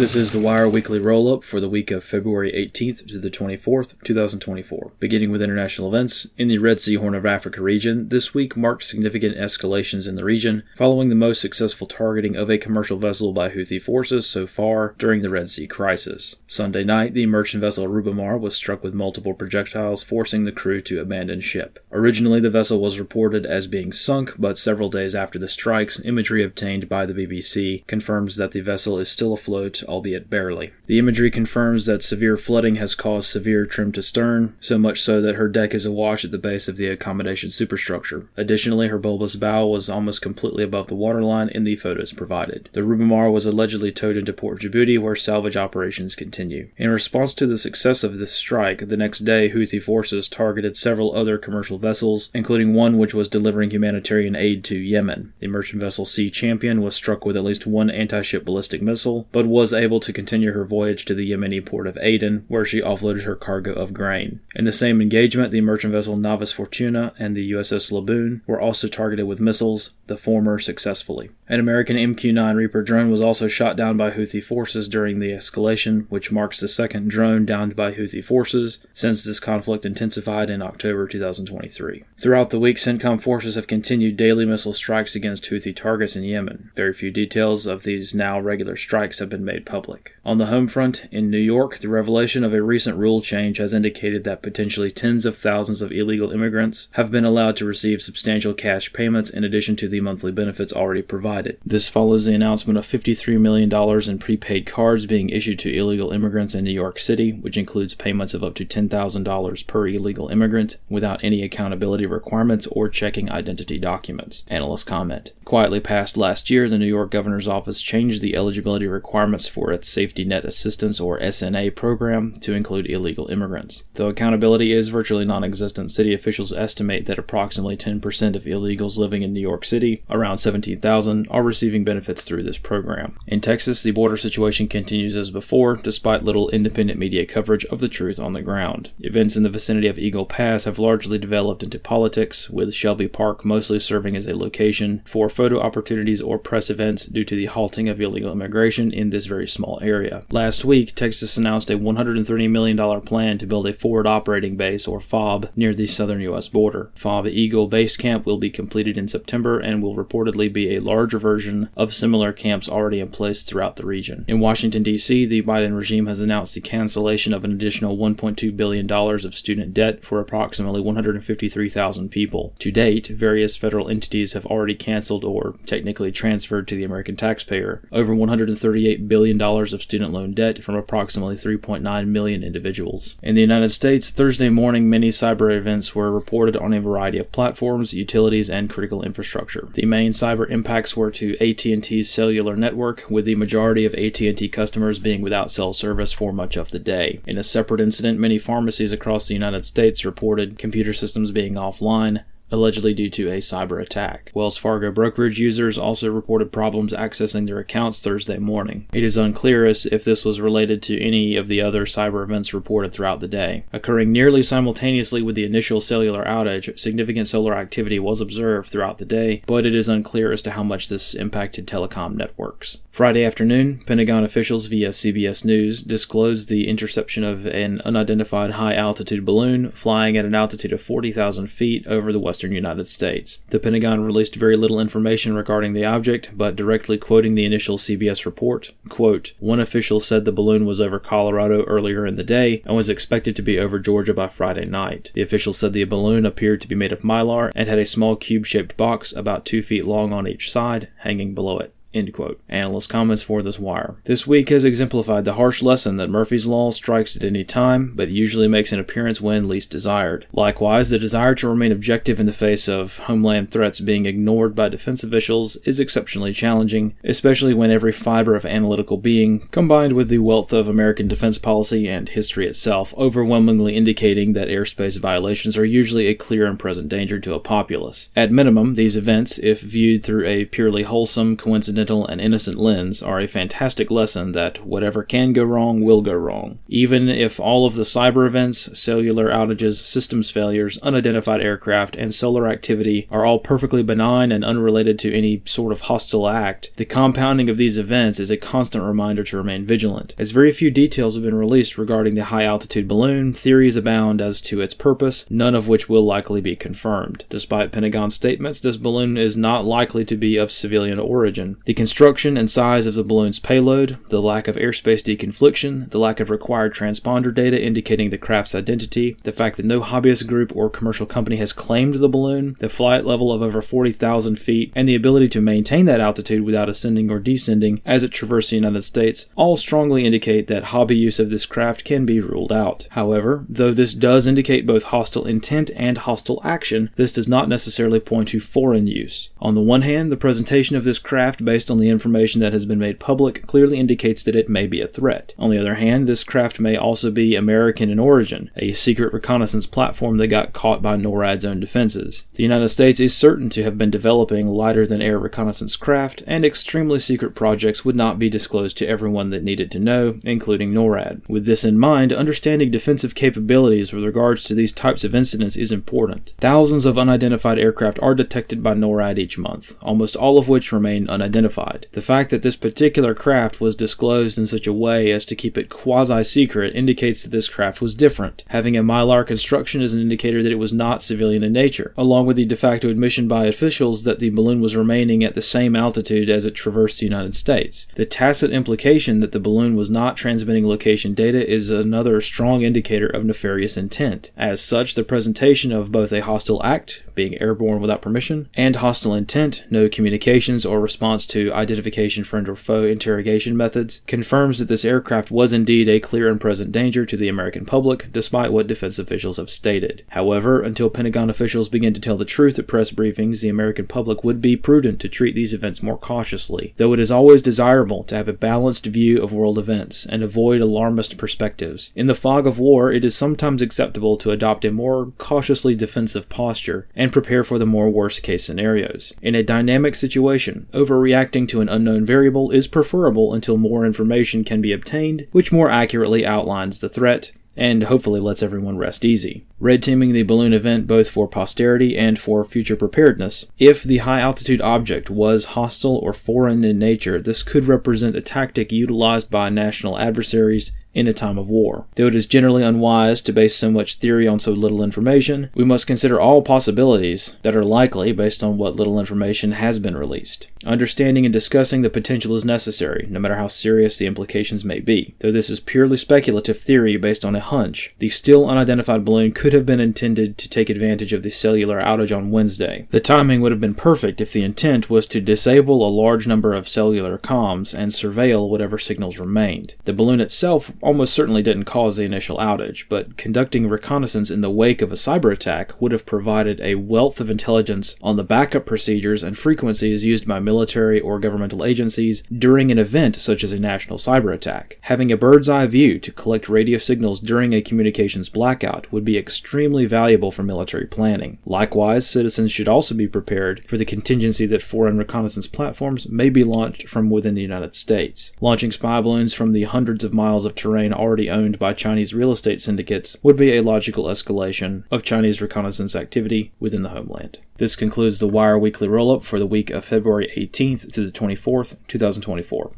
This is the Wire Weekly Roll Up for the week of February 18th to the 24th, 2024. Beginning with international events, in the Red Sea Horn of Africa region, this week marked significant escalations in the region following the most successful targeting of a commercial vessel by Houthi forces so far during the Red Sea crisis. Sunday night, the merchant vessel Rubymar was struck with multiple projectiles, forcing the crew to abandon ship. Originally, the vessel was reported as being sunk, but several days after the strikes, imagery obtained by the BBC confirms that the vessel is still afloat albeit barely. The imagery confirms that severe flooding has caused severe trim to stern, so much so that her deck is awash at the base of the accommodation superstructure. Additionally, her bulbous bow was almost completely above the waterline in the photos provided. The Rubymar was allegedly towed into Port Djibouti, where salvage operations continue. In response to the success of this strike, the next day Houthi forces targeted several other commercial vessels, including one which was delivering humanitarian aid to Yemen. The merchant vessel Sea Champion was struck with at least one anti ship ballistic missile, but was able to continue her voyage to the Yemeni port of Aden, where she offloaded her cargo of grain. In the same engagement, the merchant vessel Navis Fortuna and the USS Laboon were also targeted with missiles, the former successfully. An American MQ 9 Reaper drone was also shot down by Houthi forces during the escalation, which marks the second drone downed by Houthi forces since this conflict intensified in October 2023. Throughout the week, CENTCOM forces have continued daily missile strikes against Houthi targets in Yemen. Very few details of these now regular strikes have been made public. On the home front, in New York, the revelation of a recent rule change has indicated that potentially tens of thousands of illegal immigrants have been allowed to receive substantial cash payments in addition to the monthly benefits already provided. This follows the announcement of $53 million in prepaid cards being issued to illegal immigrants in New York City, which includes payments of up to $10,000 per illegal immigrant without any accountability requirements or checking identity documents. Analysts comment. Quietly passed last year, the New York governor's office changed the eligibility requirements for its Safety Net Assistance or SNA program to include illegal immigrants. Though accountability is virtually non existent, city officials estimate that approximately 10% of illegals living in New York City, around 17,000, are receiving benefits through this program. In Texas, the border situation continues as before, despite little independent media coverage of the truth on the ground. Events in the vicinity of Eagle Pass have largely developed into politics, with Shelby Park mostly serving as a location for photo opportunities or press events due to the halting of illegal immigration in this very small area. Last week, Texas announced a $130 million plan to build a forward operating base, or FOB, near the southern U.S. border. FOB Eagle Base Camp will be completed in September and will reportedly be a larger version of similar camps already in place throughout the region. In Washington, D.C., the Biden regime has announced the cancellation of an additional $1.2 billion of student debt for approximately 153,000 people. To date, various federal entities have already canceled or technically transferred to the American taxpayer over $138 billion of student loan debt from approximately 3.9 million individuals. In the United States, Thursday morning, many cyber events were reported on a variety of platforms, utilities, and critical infrastructure. The main cyber impacts were to AT&T's cellular network, with the majority of AT&T customers being without cell service for much of the day. In a separate incident, many pharmacies across the United States reported computer systems being offline, allegedly due to a cyber attack. Wells Fargo brokerage users also reported problems accessing their accounts Thursday morning. It is unclear as if this was related to any of the other cyber events reported throughout the day. Occurring nearly simultaneously with the initial cellular outage, significant solar activity was observed throughout the day, but it is unclear as to how much this impacted telecom networks. Friday afternoon, Pentagon officials via CBS News disclosed the interception of an unidentified high altitude balloon flying at an altitude of 40,000 feet over the western United States. The Pentagon released very little information regarding the object, but directly quoting the initial CBS report, quote, one official said the balloon was over Colorado earlier in the day and was expected to be over Georgia by Friday night. The official said the balloon appeared to be made of mylar and had a small cube shaped box about two feet long on each side hanging below it. End quote. Analyst comments for this wire. This week has exemplified the harsh lesson that Murphy's Law strikes at any time, but usually makes an appearance when least desired. Likewise, the desire to remain objective in the face of homeland threats being ignored by defense officials is exceptionally challenging, especially when every fiber of analytical being, combined with the wealth of American defense policy and history itself, overwhelmingly indicating that airspace violations are usually a clear and present danger to a populace. At minimum, these events, if viewed through a purely wholesome, coincidental, accidental and innocent lens are a fantastic lesson that whatever can go wrong will go wrong. Even if all of the cyber events, cellular outages, systems failures, unidentified aircraft, and solar activity are all perfectly benign and unrelated to any sort of hostile act, the compounding of these events is a constant reminder to remain vigilant. As very few details have been released regarding the high altitude balloon, theories abound as to its purpose, none of which will likely be confirmed. Despite Pentagon statements, this balloon is not likely to be of civilian origin. The construction and size of the balloon's payload, the lack of airspace deconfliction, the lack of required transponder data indicating the craft's identity, the fact that no hobbyist group or commercial company has claimed the balloon, the flight level of over 40,000 feet, and the ability to maintain that altitude without ascending or descending as it traverses the United States all strongly indicate that hobby use of this craft can be ruled out. However, though this does indicate both hostile intent and hostile action, this does not necessarily point to foreign use. On the one hand, the presentation of this craft based on the information that has been made public clearly indicates that it may be a threat. On the other hand, this craft may also be American in origin, a secret reconnaissance platform that got caught by NORAD's own defenses. The United States is certain to have been developing lighter than air reconnaissance craft, and extremely secret projects would not be disclosed to everyone that needed to know, including NORAD. With this in mind, understanding defensive capabilities with regards to these types of incidents is important. Thousands of unidentified aircraft are detected by NORAD each month, almost all of which remain unidentified. The fact that this particular craft was disclosed in such a way as to keep it quasi secret indicates that this craft was different. Having a mylar construction is an indicator that it was not civilian in nature, along with the de facto admission by officials that the balloon was remaining at the same altitude as it traversed the United States. The tacit implication that the balloon was not transmitting location data is another strong indicator of nefarious intent. As such, the presentation of both a hostile act, being airborne without permission, and hostile intent, no communications or response to identification friend or foe interrogation methods, confirms that this aircraft was indeed a clear and present danger to the American public, despite what defense officials have stated. However, until Pentagon officials begin to tell the truth at press briefings, the American public would be prudent to treat these events more cautiously, though it is always desirable to have a balanced view of world events and avoid alarmist perspectives. In the fog of war, it is sometimes acceptable to adopt a more cautiously defensive posture and prepare for the more worst case scenarios. In a dynamic situation, overreacting to an unknown variable is preferable until more information can be obtained, which more accurately outlines the threat and hopefully lets everyone rest easy. Red teaming the balloon event both for posterity and for future preparedness. If the high altitude object was hostile or foreign in nature, this could represent a tactic utilized by national adversaries in a time of war. Though it is generally unwise to base so much theory on so little information, we must consider all possibilities that are likely based on what little information has been released. Understanding and discussing the potential is necessary, no matter how serious the implications may be. Though this is purely speculative theory based on a hunch, the still unidentified balloon could have been intended to take advantage of the cellular outage on Wednesday. The timing would have been perfect if the intent was to disable a large number of cellular comms and surveil whatever signals remained. The balloon itself almost certainly didn't cause the initial outage, but conducting reconnaissance in the wake of a cyber attack would have provided a wealth of intelligence on the backup procedures and frequencies used by military or governmental agencies during an event such as a national cyber attack. Having a bird's eye view to collect radio signals during a communications blackout would be extremely valuable for military planning. Likewise, citizens should also be prepared for the contingency that foreign reconnaissance platforms may be launched from within the United States. Launching spy balloons from the hundreds of miles of terrain terrain already owned by Chinese real estate syndicates would be a logical escalation of Chinese reconnaissance activity within the homeland. This concludes the Wire Weekly Rollup for the week of February 18th to the 24th, 2024.